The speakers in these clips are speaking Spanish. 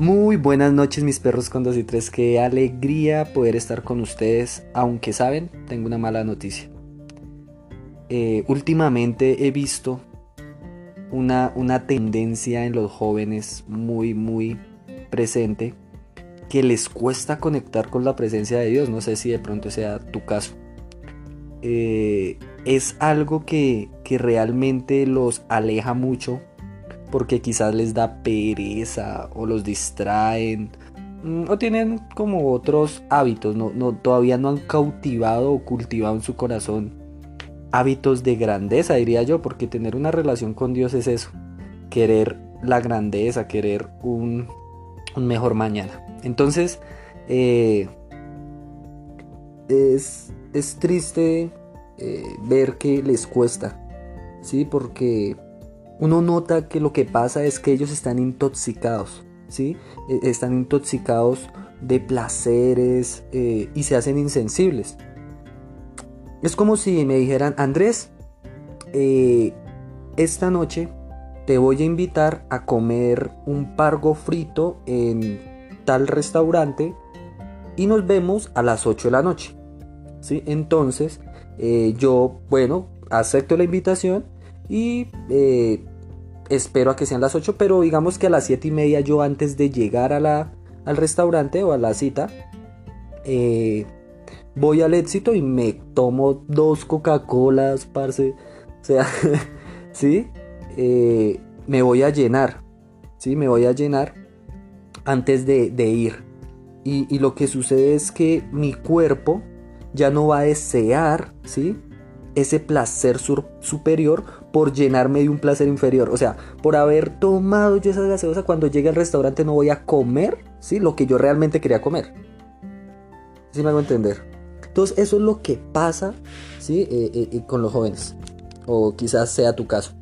Muy buenas noches mis perros con dos y tres, qué alegría poder estar con ustedes, aunque saben, tengo una mala noticia. Eh, últimamente he visto una, una tendencia en los jóvenes muy, muy presente que les cuesta conectar con la presencia de Dios, no sé si de pronto sea tu caso. Eh, es algo que, que realmente los aleja mucho porque quizás les da pereza o los distraen mm, o tienen como otros hábitos, no, todavía no han cautivado o cultivado en su corazón hábitos de grandeza, diría yo, porque tener una relación con Dios es eso, querer la grandeza, querer un, mejor mañana. Entonces, eh, es, triste eh, ver que les cuesta, ¿sí? Porque uno nota que lo que pasa es que ellos están intoxicados, ¿sí? E, están intoxicados de placeres eh, y se hacen insensibles. Es como si me dijeran, Andrés, eh, esta noche te voy a invitar a comer un pargo frito en tal restaurante y nos vemos a las 8 de la noche. ¿sí? Entonces, eh, yo, bueno, acepto la invitación y espero a que sean las 8, pero digamos que a las 7 y media yo antes de llegar a la, al restaurante o a la cita, eh, voy al éxito y me tomo dos Coca-Colas, parce. O sea, ¿sí? Eh, me voy a llenar, ¿sí? Me voy a llenar antes de, ir. Y, y, lo que sucede es que mi cuerpo ya no va a desear, ¿sí? ese placer superior por llenarme de un placer inferior. O sea, por haber tomado yo esa gaseosa, cuando llegue al restaurante no voy a comer, ¿sí? Lo que yo realmente quería comer. ¿Sí me hago entender? Entonces, eso es lo que pasa, ¿sí? Eh, eh, eh, con los jóvenes. O quizás sea tu caso.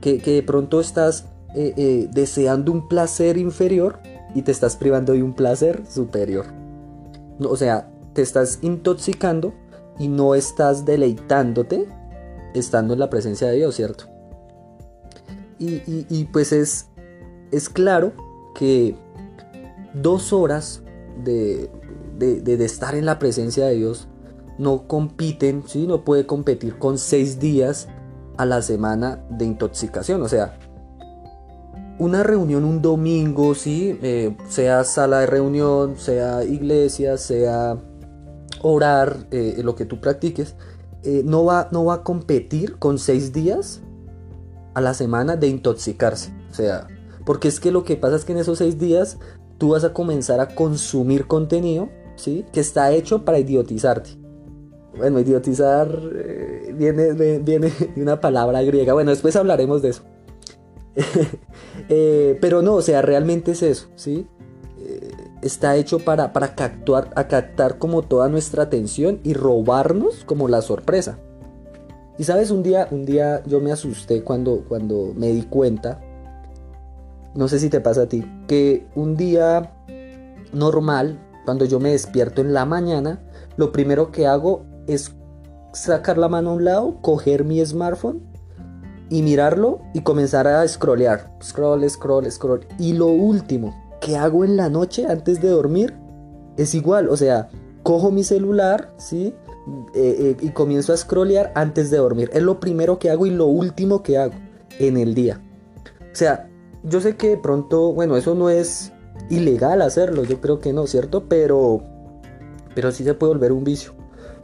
Que, de pronto estás deseando un placer inferior y te estás privando de un placer superior. O sea, te estás intoxicando y no estás deleitándote estando en la presencia de Dios, ¿cierto? Y, pues es, es claro que dos horas de, estar en la presencia de Dios no compiten, ¿sí? no puede competir con seis días a la semana de intoxicación. O sea, una reunión un domingo, ¿sí? Eh, sea sala de reunión, sea iglesia, sea orar, eh, lo que tú practiques, eh, no, va, no va a competir con seis días a la semana de intoxicarse. O sea, porque es que lo que pasa es que en esos seis días tú vas a comenzar a consumir contenido, ¿sí? Que está hecho para idiotizarte. Bueno, idiotizar eh, viene, viene de una palabra griega. Bueno, después hablaremos de eso. pero no, o sea, realmente es eso, ¿sí? Está hecho para, para captar, a captar como toda nuestra atención y robarnos como la sorpresa. Y sabes, un día, un día yo me asusté cuando, cuando me di cuenta, no sé si te pasa a ti, que un día normal, cuando yo me despierto en la mañana, lo primero que hago es sacar la mano a un lado, coger mi smartphone y mirarlo y comenzar a scrollear. Scroll, scroll, scroll. Y lo último que hago en la noche antes de dormir es igual. O sea, cojo mi celular, ¿sí? Eh, eh, y comienzo a scrollear antes de dormir. Es lo primero que hago y lo último que hago en el día. O sea, yo sé que de pronto, bueno, eso no es ilegal hacerlo, yo creo que no, ¿cierto? Pero, pero sí se puede volver un vicio.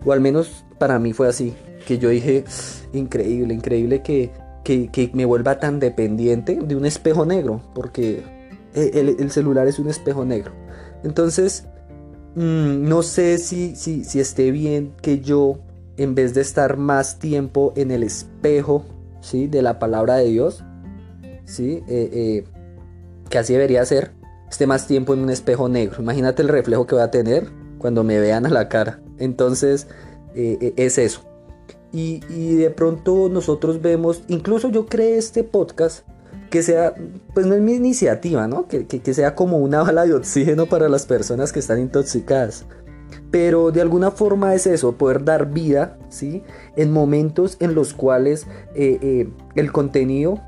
O al menos para mí fue así, que yo dije, increíble, increíble que, que, que me vuelva tan dependiente de un espejo negro, porque eh, el, celular es un espejo negro. Entonces, mm, no sé si, si, si, esté bien que yo, en vez de estar más tiempo en el espejo ¿sí? de la palabra de Dios, ¿sí? Eh, eh, que así debería ser, esté más tiempo en un espejo negro. Imagínate el reflejo que va a tener cuando me vean a la cara. Entonces, es eso. Y, y, de pronto nosotros vemos, incluso yo creé este podcast que sea, pues no es mi iniciativa, ¿no? Que, sea como una bala de oxígeno para las personas que están intoxicadas. Pero de alguna forma es eso, poder dar vida, ¿sí? En momentos en los cuales eh, eh, el contenido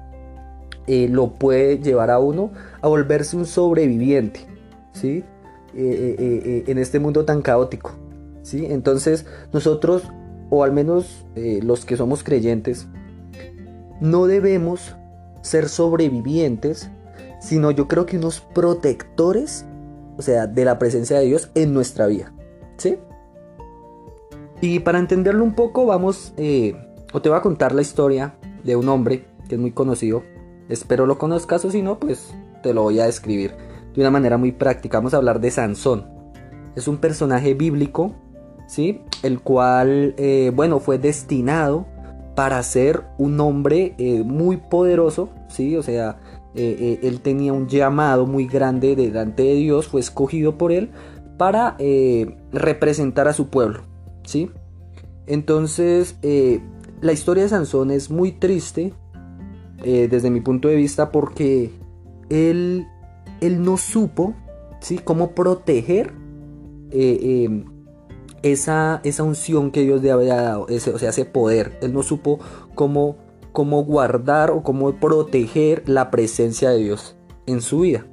eh, lo puede llevar a uno a volverse un sobreviviente, ¿sí? en este mundo tan caótico, ¿sí? Entonces nosotros, o al menos los que somos creyentes, no debemos ser sobrevivientes, sino yo creo que unos protectores, o sea, de la presencia de Dios en nuestra vida, ¿sí? Y para entenderlo un poco, vamos, eh, o te voy a contar la historia de un hombre que es muy conocido. Espero lo conozcas o si no, pues te lo voy a describir de una manera muy práctica. Vamos a hablar de Sansón. Es un personaje bíblico, ¿sí? El cual, eh, bueno, fue destinado para ser un hombre eh, muy poderoso, ¿sí? O sea, él tenía un llamado muy grande delante de Dios, fue escogido por él para representar a su pueblo, ¿sí? Entonces, eh, la historia de Sansón es muy triste eh, desde mi punto de vista porque él, él no supo, ¿sí? Cómo proteger eh, esa, esa, unción que Dios le había dado, ese, o sea, ese poder. Él no supo cómo, cómo guardar o cómo proteger la presencia de Dios en su vida.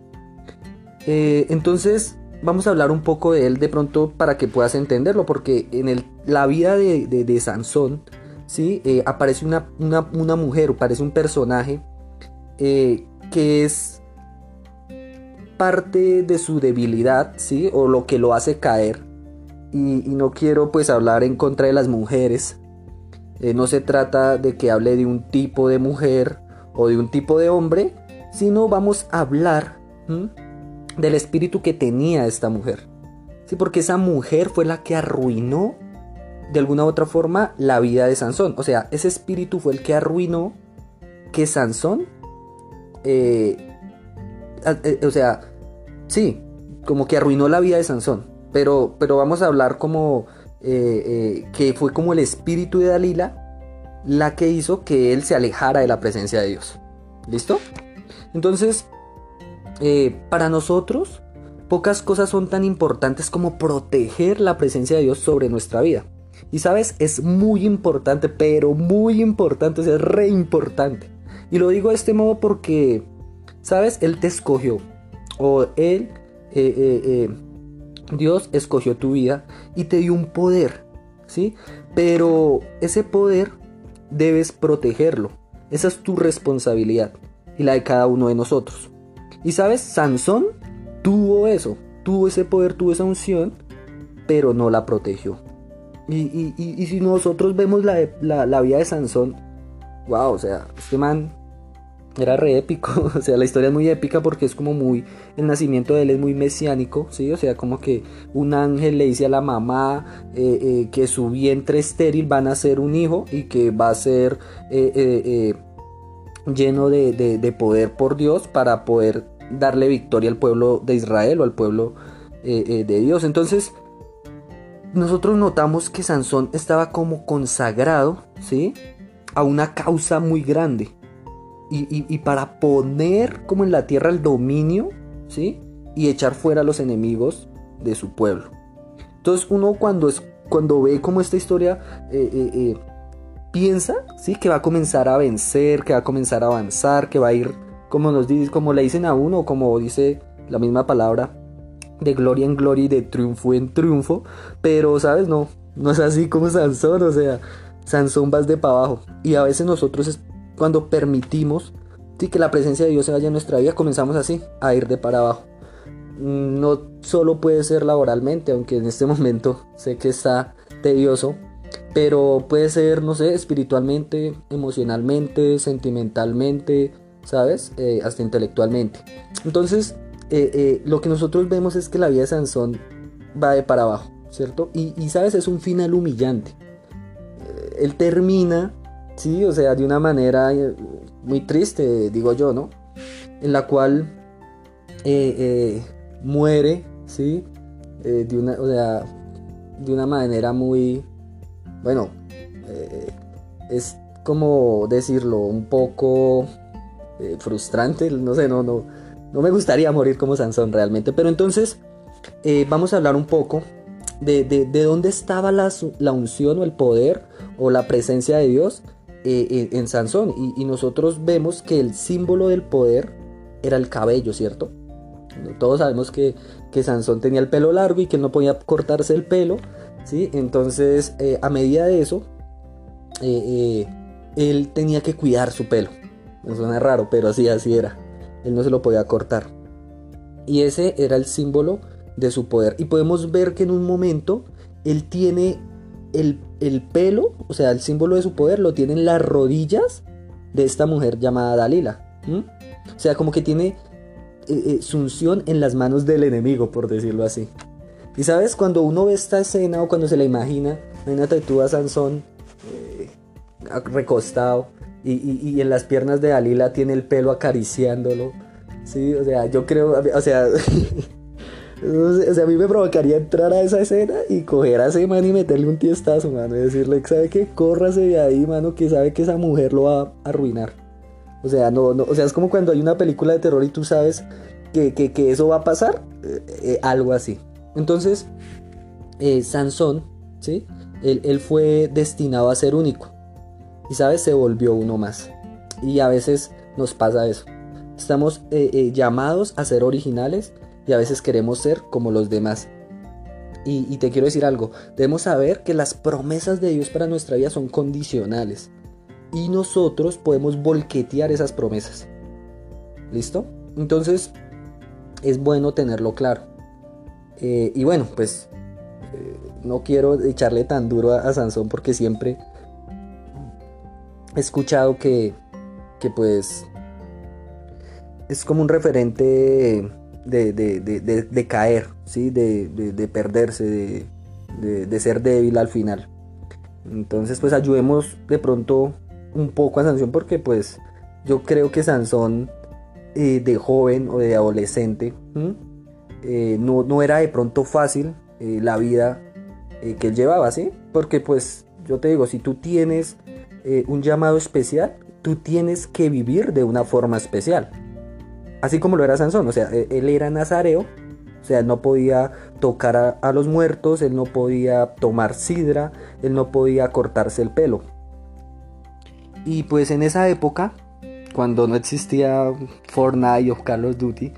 entonces, vamos a hablar un poco de él de pronto para que puedas entenderlo, porque en el, la vida de, Sansón, ¿sí? Eh, aparece una, una, mujer, aparece un personaje eh, que es parte de su debilidad, ¿sí? O lo que lo hace caer. Y, no quiero pues hablar en contra de las mujeres. Eh, no se trata de que hable de un tipo de mujer o de un tipo de hombre, sino vamos a hablar del espíritu que tenía esta mujer. Sí, porque esa mujer fue la que arruinó de alguna u otra forma la vida de Sansón. O sea, ese espíritu fue el que arruinó que Sansón, eh, eh, o sea, sí, como que arruinó la vida de Sansón. Pero, pero vamos a hablar como eh, que fue como el espíritu de Dalila la que hizo que él se alejara de la presencia de Dios. ¿Listo? Entonces, eh, para nosotros, pocas cosas son tan importantes como proteger la presencia de Dios sobre nuestra vida. Y sabes, es muy importante, pero muy importante, es re importante. Y lo digo de este modo porque, sabes, Él te escogió. O Él, eh, eh, Dios escogió tu vida y te dio un poder, ¿sí? Pero ese poder debes protegerlo. Esa es tu responsabilidad y la de cada uno de nosotros. Y sabes, Sansón tuvo eso, tuvo ese poder, tuvo esa unción, pero no la protegió. Y, si nosotros vemos la, la, vida de Sansón, wow, o sea, este man era re épico, o sea, la historia es muy épica porque es como muy, el nacimiento de él es muy mesiánico, ¿sí? O sea, como que un ángel le dice a la mamá eh, eh, que su vientre estéril va a nacer un hijo y que va a ser eh, lleno de, de, poder por Dios para poder darle victoria al pueblo de Israel o al pueblo de Dios. Entonces, nosotros notamos que Sansón estaba como consagrado, ¿sí? A una causa muy grande. Y, para poner como en la tierra el dominio, ¿sí? Y echar fuera a los enemigos de su pueblo. Entonces uno cuando, es, cuando ve como esta historia eh, piensa, ¿sí? Que va a comenzar a vencer, que va a comenzar a avanzar, que va a ir como, nos, como le dicen a uno, como dice la misma palabra, de gloria en gloria y de triunfo en triunfo, pero sabes, no, no es así como Sansón, o sea, Sansón vas de para abajo. Y a veces nosotros cuando permitimos sí, que la presencia de Dios se vaya en nuestra vida, comenzamos así, a ir de para abajo. No solo puede ser laboralmente, aunque en este momento sé que está tedioso, pero puede ser, no sé, espiritualmente, emocionalmente, sentimentalmente, ¿sabes? Eh, hasta intelectualmente. Entonces, eh, eh, lo que nosotros vemos es que la vida de Sansón va de para abajo, ¿cierto? Y, ¿sabes? Es un final humillante. él termina, sí, o sea, de una manera muy triste, digo yo, ¿no? En la cual muere, ¿sí? de una, o sea, de una manera muy, bueno, es como decirlo, un poco eh, frustrante, no sé, no, no, no me gustaría morir como Sansón realmente, pero entonces eh, vamos a hablar un poco de, de, dónde estaba la, la, unción o el poder o la presencia de Dios eh, en, Sansón. Y, nosotros vemos que el símbolo del poder era el cabello, ¿cierto? Todos sabemos que, que Sansón tenía el pelo largo y que no podía cortarse el pelo, ¿sí? Entonces, eh, a medida de eso, él tenía que cuidar su pelo. Me suena raro, pero así, así era. Él no se lo podía cortar. Y ese era el símbolo de su poder. Y podemos ver que en un momento él tiene el, pelo, o sea, el símbolo de su poder lo tiene en las rodillas de esta mujer llamada Dalila. O sea, como que tiene eh, eh, unción en las manos del enemigo, por decirlo así. Y sabes, cuando uno ve esta escena o cuando se la imagina, imagínate tú a Sansón eh, recostado y, en las piernas de Dalila tiene el pelo acariciándolo. Sí, o sea, yo creo, o sea, o sea, a mí me provocaría entrar a esa escena y coger a ese man y meterle un tiestazo, mano, y decirle, ¿sabe qué? Córrase de ahí, mano, que sabe que esa mujer lo va a arruinar. O sea, no, no, o sea, es como cuando hay una película de terror y tú sabes que, eso va a pasar, eh, eh, algo así. Entonces, eh, Sansón, ¿sí? Él, él fue destinado a ser único. Y sabes, se volvió uno más. Y a veces nos pasa eso. Estamos eh, eh, llamados a ser originales y a veces queremos ser como los demás. Y, te quiero decir algo, debemos saber que las promesas de Dios para nuestra vida son condicionales. Y nosotros podemos volquetear esas promesas. ¿Listo? Entonces, es bueno tenerlo claro. Eh, y bueno, pues no quiero echarle tan duro a Sansón porque siempre he escuchado que, que pues es como un referente de, de, caer, ¿sí? de, perderse, de, ser débil al final. Entonces pues ayudemos de pronto un poco a Sansón porque pues yo creo que Sansón eh, de joven o de adolescente eh, no, no, era de pronto fácil eh, la vida que él llevaba, ¿sí? Porque pues yo te digo, si tú tienes un llamado especial, tú tienes que vivir de una forma especial. Así como lo era Sansón, o sea, e, él era nazareo, o sea, él no podía tocar a, los muertos, él no podía tomar sidra, él no podía cortarse el pelo. Y pues en esa época, cuando no existía Fortnite o Call of Duty,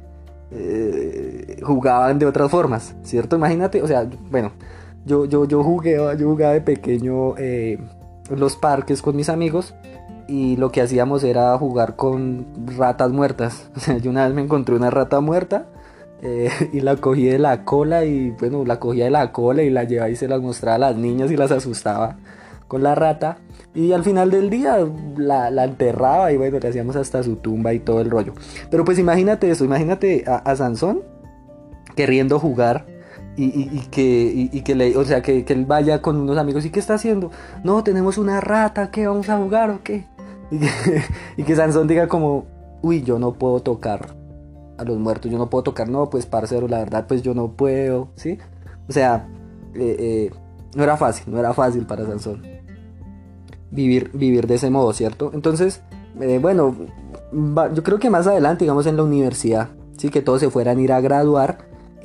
eh, jugaban de otras formas, ¿cierto? Imagínate, o sea, bueno, yo, yo, yo, jugué, yo jugaba de pequeño eh, los parques con mis amigos y lo que hacíamos era jugar con ratas muertas. O sea, yo una vez me encontré una rata muerta eh, y la cogí de la cola y bueno, la cogía de la cola y la llevaba y se la mostraba a las niñas y las asustaba con la rata. Y al final del día la, enterraba y bueno, le hacíamos hasta su tumba y todo el rollo. Pero pues imagínate eso, imagínate a, Sansón queriendo jugar y, que, y, que le, o sea, que, él vaya con unos amigos y ¿qué está haciendo? No, tenemos una rata, ¿qué? ¿Vamos a jugar o qué? Y que, Sansón diga como, uy, yo no puedo tocar a los muertos, yo no puedo tocar, no, pues parcero, la verdad, pues yo no puedo, ¿sí? O sea, eh, eh, no era fácil, no era fácil para Sansón vivir, vivir de ese modo, ¿cierto? Entonces, eh, bueno, yo creo que más adelante, digamos en la universidad, sí, que todos se fueran a ir a graduar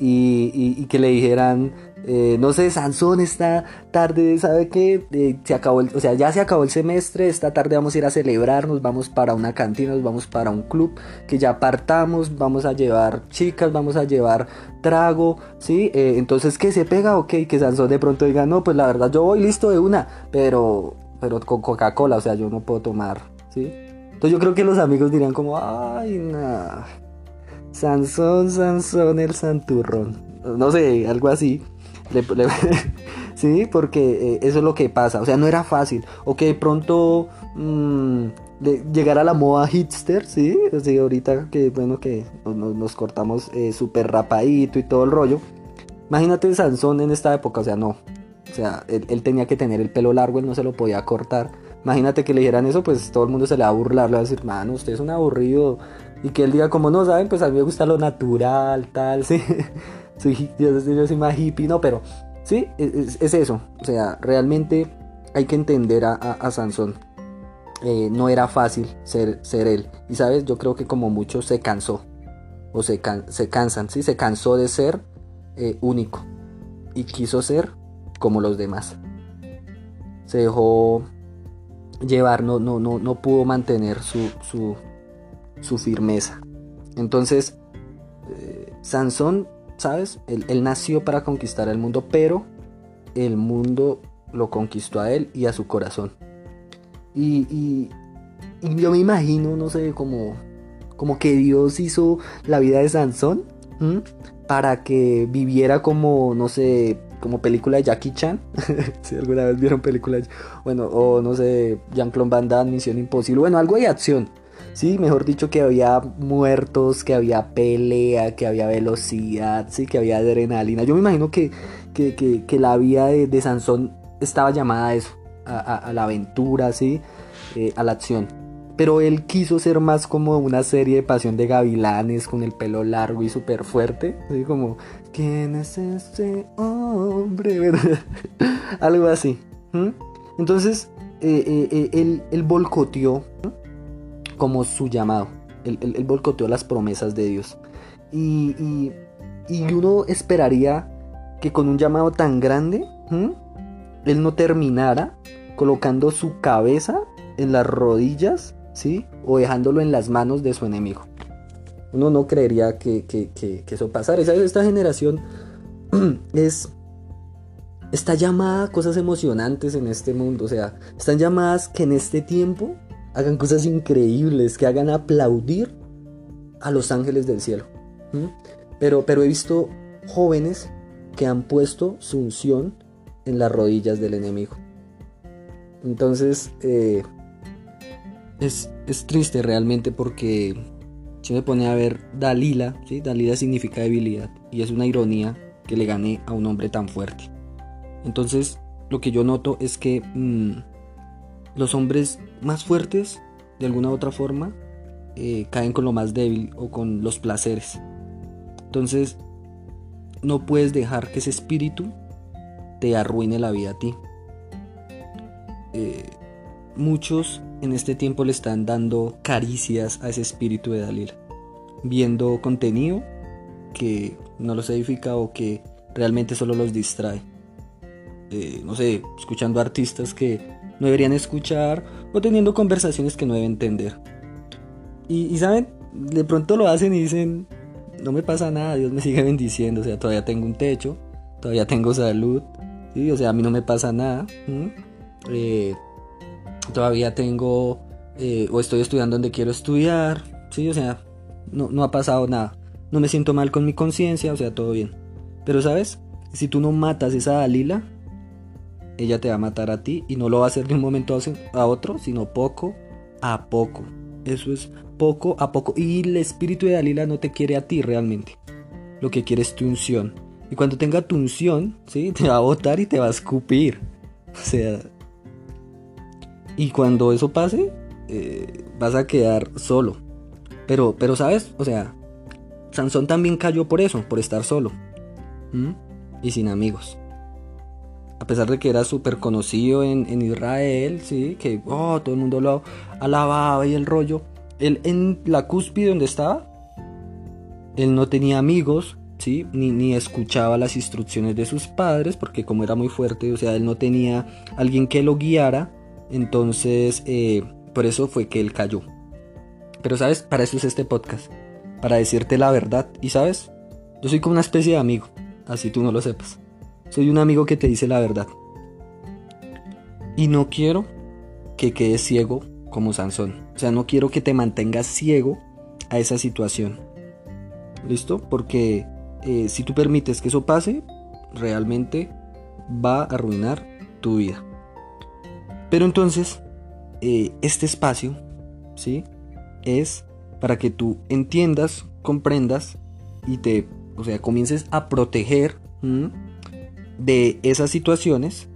y, que le dijeran, eh, no sé, Sansón, esta tarde, ¿sabe qué? Eh, se acabó o sea, ya se acabó el semestre, esta tarde vamos a ir a celebrar, nos vamos para una cantina, nos vamos para un club, que ya apartamos, vamos a llevar chicas, vamos a llevar trago, ¿sí? Eh, entonces, ¿qué se pega? Ok, que Sansón de pronto diga, no, pues la verdad yo voy listo de una, pero, pero con Coca-Cola, o sea, yo no puedo tomar, ¿sí? Entonces yo creo que los amigos dirían como, ay, nada Sansón, Sansón el Santurrón. No sé, algo así. sí, porque eh, eso es lo que pasa. O sea, no era fácil. O que de pronto mm, llegar a la moda hipster, ¿sí? Así ahorita que, bueno, que nos, cortamos eh, súper rapadito y todo el rollo. Imagínate Sansón en esta época, o sea, no. O sea, él, tenía que tener el pelo largo, él no se lo podía cortar. Imagínate que le dijeran eso, pues todo el mundo se le va a burlar, le va a decir, mano, usted es un aburrido, y que él diga como no saben pues a mí me gusta lo natural tal sí. Soy, yo, soy más hippie no pero sí es, eso. O sea realmente hay que entender a, Sansón. Eh, no era fácil ser, ser él. Y sabes yo creo que como muchos se cansó. O se, se cansan sí se cansó de ser eh, único. Y quiso ser como los demás. Se dejó llevar, no, no, no, no pudo mantener su, su, su firmeza. Entonces, eh, Sansón, ¿sabes? Él, nació para conquistar el mundo, pero el mundo lo conquistó a él y a su corazón. Y, y, yo me imagino, no sé, como, como que Dios hizo la vida de Sansón para que viviera como, no sé, como película de Jackie Chan. si alguna vez vieron películas, bueno, o no sé, Jean-Claude Van Damme, Misión Imposible, bueno, algo de acción. Sí, mejor dicho, que había muertos, que había pelea, que había velocidad, sí, que había adrenalina. Yo me imagino que, que, la vida de, Sansón estaba llamada a eso, a, la aventura, sí, eh, a la acción. Pero él quiso ser más como una serie de pasión de gavilanes con el pelo largo y súper fuerte. Así como, ¿quién es ese hombre? Algo así. Entonces, eh, eh, él, él, bolcoteó como su llamado. Él, él, bolcoteó las promesas de Dios. Y, y, uno esperaría que con un llamado tan grande, él no terminara colocando su cabeza en las rodillas ¿sí? O dejándolo en las manos de su enemigo. Uno no creería que, eso pasara. Esta generación es... Está llamada a cosas emocionantes en este mundo. O sea, están llamadas que en este tiempo hagan cosas increíbles, que hagan aplaudir a los ángeles del cielo. Pero, pero he visto jóvenes que han puesto su unción en las rodillas del enemigo. Entonces, eh, es, triste realmente porque si me pone a ver Dalila, ¿sí? Dalila significa debilidad y es una ironía que le gane a un hombre tan fuerte. Entonces, lo que yo noto es que mm, los hombres más fuertes, de alguna u otra forma, eh, caen con lo más débil o con los placeres. Entonces, no puedes dejar que ese espíritu te arruine la vida a ti. Eh, muchos en este tiempo le están dando caricias a ese espíritu de Dalila, viendo contenido que no los edifica o que realmente solo los distrae. Eh, no sé, escuchando artistas que no deberían escuchar o teniendo conversaciones que no deben entender. Y, saben, de pronto lo hacen y dicen, no me pasa nada, Dios me sigue bendiciendo, o sea, todavía tengo un techo, todavía tengo salud, ¿sí? o sea, a mí no me pasa nada todavía tengo eh, o estoy estudiando donde quiero estudiar, sí, o sea, no, no ha pasado nada. No me siento mal con mi conciencia, o sea, todo bien. Pero sabes, si tú no matas esa Dalila, ella te va a matar a ti y no lo va a hacer de un momento a otro, sino poco a poco. Eso es poco a poco. Y el espíritu de Dalila no te quiere a ti realmente. Lo que quiere es tu unción. Y cuando tenga tu unción, ¿sí? te va a botar y te va a escupir. O sea, y cuando eso pase, eh, vas a quedar solo. Pero, pero, ¿sabes? O sea, Sansón también cayó por eso, por estar solo. Y sin amigos. Pesar de que era súper conocido en, Israel, sí, que oh, todo el mundo lo alababa y el rollo. Él en la cúspide donde estaba, él no tenía amigos, ¿sí? Ni, ni, escuchaba las instrucciones de sus padres, porque como era muy fuerte, o sea, él no tenía alguien que lo guiara. Entonces, eh, por eso fue que él cayó. Pero sabes, para eso es este podcast. Para decirte la verdad. Y sabes, yo soy como una especie de amigo. Así tú no lo sepas. Soy un amigo que te dice la verdad. Y no quiero que quedes ciego como Sansón. O sea, no quiero que te mantengas ciego a esa situación. ¿Listo? Porque eh, si tú permites que eso pase, realmente va a arruinar tu vida. Pero entonces, eh, este espacio, ¿sí? Es para que tú entiendas, comprendas y te, o sea, comiences a proteger de esas situaciones,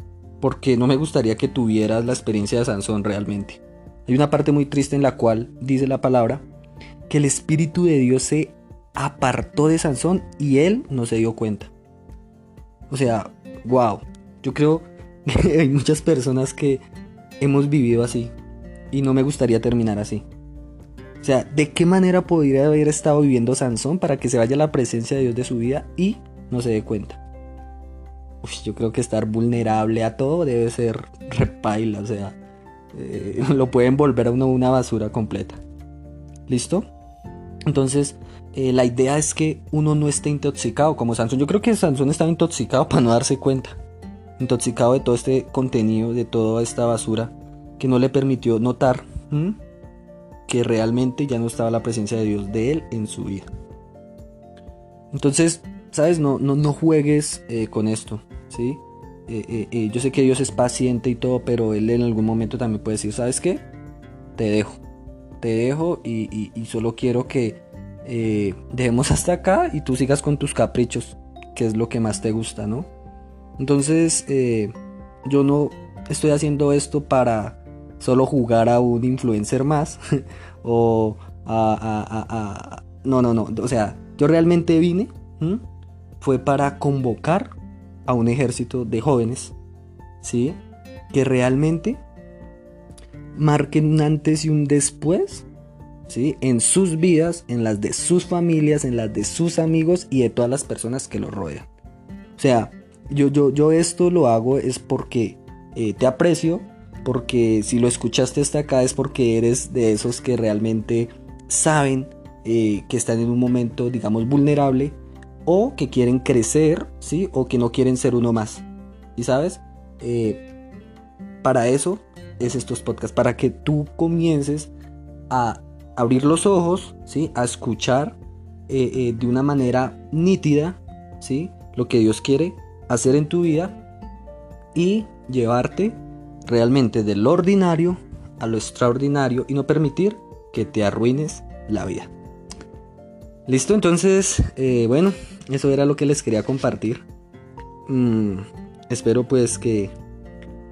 porque no me gustaría que tuvieras la experiencia de Sansón realmente. Hay una parte muy triste en la cual dice la palabra que el Espíritu de Dios se apartó de Sansón y él no se dio cuenta. O sea, wow, yo creo que hay muchas personas que hemos vivido así y no me gustaría terminar así. O sea, ¿de qué manera podría haber estado viviendo Sansón para que se vaya la presencia de Dios de su vida y no se dé cuenta? Yo creo que estar vulnerable a todo debe ser repaila, o sea, eh, lo pueden volver a uno una basura completa. ¿Listo? Entonces, eh, la idea es que uno no esté intoxicado como Sansón. Yo creo que Sansón estaba intoxicado para no darse cuenta. Intoxicado de todo este contenido, de toda esta basura que no le permitió notar que realmente ya no estaba la presencia de Dios de él en su vida. Entonces, ¿sabes? No, no, no juegues eh, con esto, ¿sí? Eh, yo sé que Dios es paciente y todo, pero Él en algún momento también puede decir, ¿sabes qué? Te dejo, te dejo y solo quiero que eh, dejemos hasta acá y tú sigas con tus caprichos, que es lo que más te gusta, ¿no? Entonces, eh, yo no estoy haciendo esto para solo jugar a un influencer más o a, No, no, no. O sea, yo realmente vine, fue para convocar a un ejército de jóvenes, ¿sí? Que realmente marquen un antes y un después en sus vidas, en las de sus familias, en las de sus amigos y de todas las personas que lo rodean. O sea, yo, yo, yo esto lo hago es porque eh, te aprecio, porque si lo escuchaste hasta acá es porque eres de esos que realmente saben eh, que están en un momento, digamos, vulnerable o que quieren crecer, ¿sí? O que no quieren ser uno más. ¿Y sabes? Eh, para eso es estos podcasts, para que tú comiences a abrir los ojos, ¿sí? A escuchar eh, eh, de una manera nítida, ¿sí? Lo que Dios quiere hacer en tu vida y llevarte realmente de lo ordinario a lo extraordinario y no permitir que te arruines la vida. Listo, entonces, eh, bueno, eso era lo que les quería compartir. Mm, espero pues que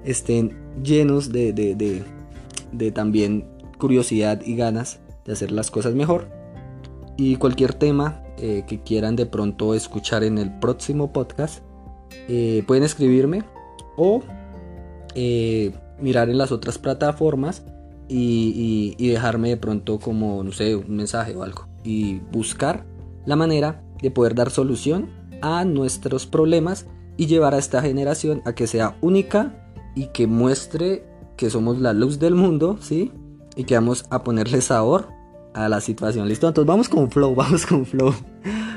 estén llenos de, de, de también curiosidad y ganas de hacer las cosas mejor. Y cualquier tema eh, que quieran de pronto escuchar en el próximo podcast, eh, pueden escribirme o mirar en las otras plataformas y, y, dejarme de pronto como, no sé, un mensaje o algo. Y buscar la manera de poder dar solución a nuestros problemas y llevar a esta generación a que sea única y que muestre que somos la luz del mundo, ¿sí? Y que vamos a ponerle sabor a la situación. Listo, entonces vamos con flow, vamos con flow.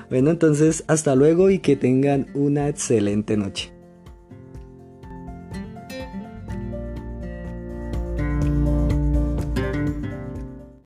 Bueno, entonces hasta luego y que tengan una excelente noche.